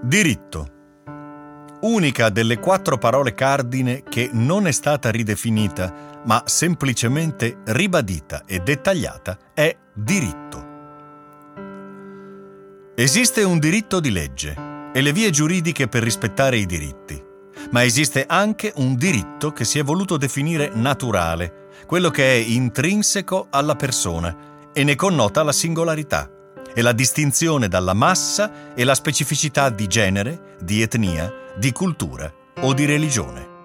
Diritto. Unica delle quattro parole cardine che non è stata ridefinita, ma semplicemente ribadita e dettagliata è diritto. Esiste un diritto di legge e le vie giuridiche per rispettare i diritti, ma esiste anche un diritto che si è voluto definire naturale, quello che è intrinseco alla persona e ne connota la singolarità e la distinzione dalla massa e la specificità di genere, di etnia, di cultura o di religione.